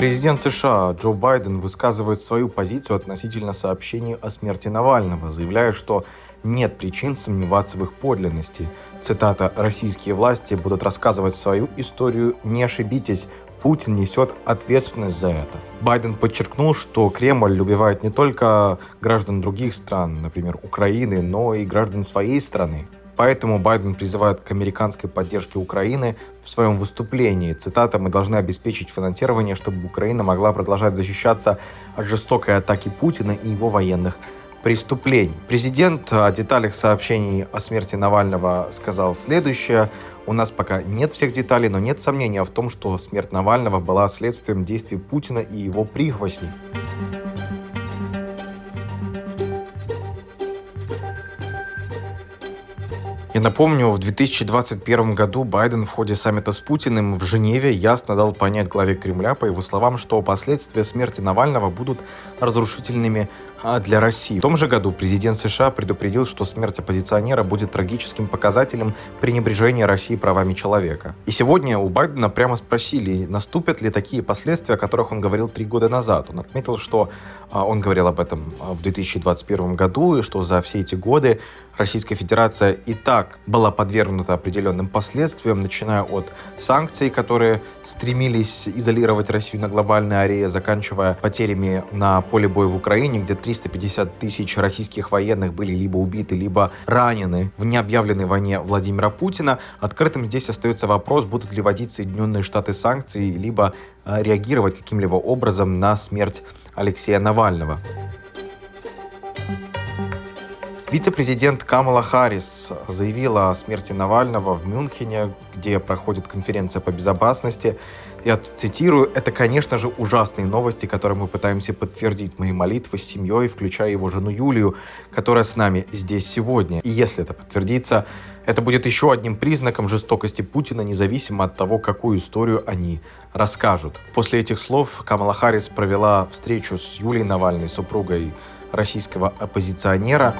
Президент США Джо Байден высказывает свою позицию относительно сообщений о смерти Навального, заявляя, что нет причин сомневаться в их подлинности. Цитата «Российские власти будут рассказывать свою историю, не ошибитесь, Путин несет ответственность за это». Байден подчеркнул, что Кремль убивает не только граждан других стран, например, Украины, но и граждан своей страны. Поэтому Байден призывает к американской поддержке Украины в своем выступлении. Цитата «Мы должны обеспечить финансирование, чтобы Украина могла продолжать защищаться от жестокой атаки Путина и его военных преступлений». Президент о деталях сообщений о смерти Навального сказал следующее. У нас пока нет всех деталей, но нет сомнения в том, что смерть Навального была следствием действий Путина и его прихвостней. Я напомню, в 2021 году Байден в ходе саммита с Путиным в Женеве ясно дал понять главе Кремля, по его словам, что последствия смерти Навального будут разрушительными для России. В том же году президент США предупредил, что смерть оппозиционера будет трагическим показателем пренебрежения России правами человека. И сегодня у Байдена прямо спросили, наступят ли такие последствия, о которых он говорил три года назад. Он отметил, что а, он говорил об этом а, в 2021 году, и что за все эти годы Российская Федерация и так была подвергнута определенным последствиям, начиная от санкций, которые стремились изолировать Россию на глобальной арене, заканчивая потерями на поле боя в Украине, где 350 тысяч российских военных были либо убиты, либо ранены в необъявленной войне Владимира Путина. Открытым здесь остается вопрос, будут ли вводить Соединенные Штаты санкции, либо а, реагировать каким-либо образом на смерть Алексея Навального. Вице-президент Камала Харрис заявила о смерти Навального в Мюнхене, где проходит конференция по безопасности. Я цитирую, «Это, конечно же, ужасные новости, которые мы пытаемся подтвердить моей молитвы с семьей, включая его жену Юлию, которая с нами здесь сегодня. И если это подтвердится, это будет еще одним признаком жестокости Путина, независимо от того, какую историю они расскажут». После этих слов Камала Харрис провела встречу с Юлией Навальной, супругой российского оппозиционера.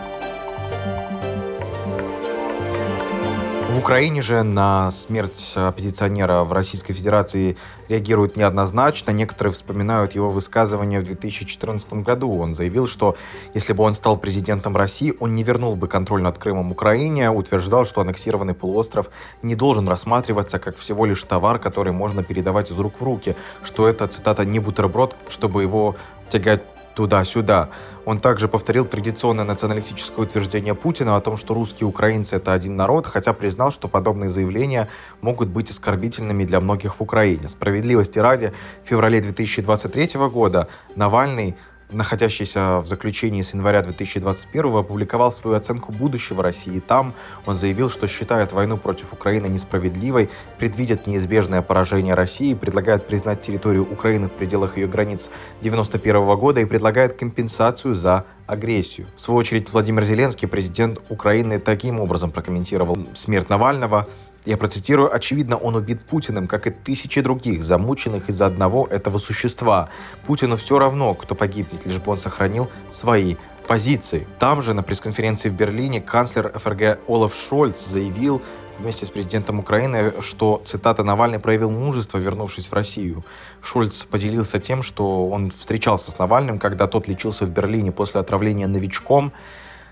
В Украине же на смерть оппозиционера в Российской Федерации реагируют неоднозначно. Некоторые вспоминают его высказывание в 2014 году. Он заявил, что если бы он стал президентом России, он не вернул бы контроль над Крымом Украине, утверждал, что аннексированный полуостров не должен рассматриваться как всего лишь товар, который можно передавать из рук в руки, что это, цитата, не бутерброд, чтобы его тягать туда-сюда. Он также повторил традиционное националистическое утверждение Путина о том, что русские украинцы — это один народ, хотя признал, что подобные заявления могут быть оскорбительными для многих в Украине. Справедливости ради, в феврале 2023 года Навальный находящийся в заключении с января 2021 опубликовал свою оценку будущего России. Там он заявил, что считает войну против Украины несправедливой, предвидит неизбежное поражение России, предлагает признать территорию Украины в пределах ее границ 1991 года и предлагает компенсацию за агрессию. В свою очередь, Владимир Зеленский, президент Украины, таким образом прокомментировал смерть Навального. Я процитирую, очевидно, он убит Путиным, как и тысячи других, замученных из-за одного этого существа. Путину все равно, кто погибнет, лишь бы он сохранил свои позиции. Там же, на пресс-конференции в Берлине, канцлер ФРГ Олаф Шольц заявил вместе с президентом Украины, что, цитата, Навальный проявил мужество, вернувшись в Россию. Шольц поделился тем, что он встречался с Навальным, когда тот лечился в Берлине после отравления новичком,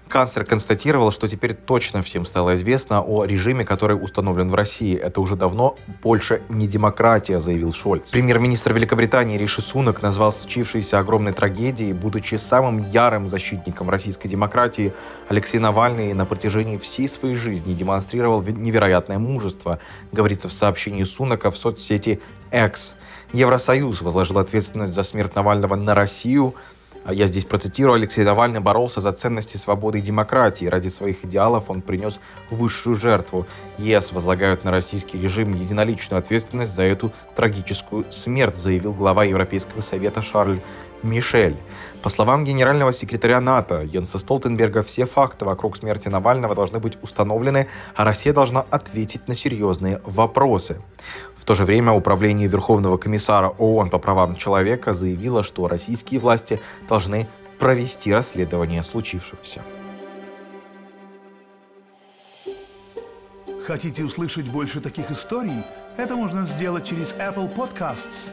Канцлер констатировал, что теперь точно всем стало известно о режиме, который установлен в России. Это уже давно больше не демократия, заявил Шольц. Премьер-министр Великобритании Риши Сунок назвал случившееся огромной трагедией, будучи самым ярым защитником российской демократии. Алексей Навальный на протяжении всей своей жизни демонстрировал невероятное мужество, говорится в сообщении Сунака в соцсети X. Евросоюз возложил ответственность за смерть Навального на Россию – я здесь процитирую, Алексей Навальный боролся за ценности свободы и демократии. Ради своих идеалов он принес высшую жертву. ЕС возлагают на российский режим единоличную ответственность за эту трагическую смерть, заявил глава Европейского совета Шарль Мишель. По словам генерального секретаря НАТО Йенса Столтенберга, все факты вокруг смерти Навального должны быть установлены, а Россия должна ответить на серьезные вопросы. В то же время Управление Верховного комиссара ООН по правам человека заявило, что российские власти должны провести расследование случившегося. Хотите услышать больше таких историй? Это можно сделать через Apple Podcasts,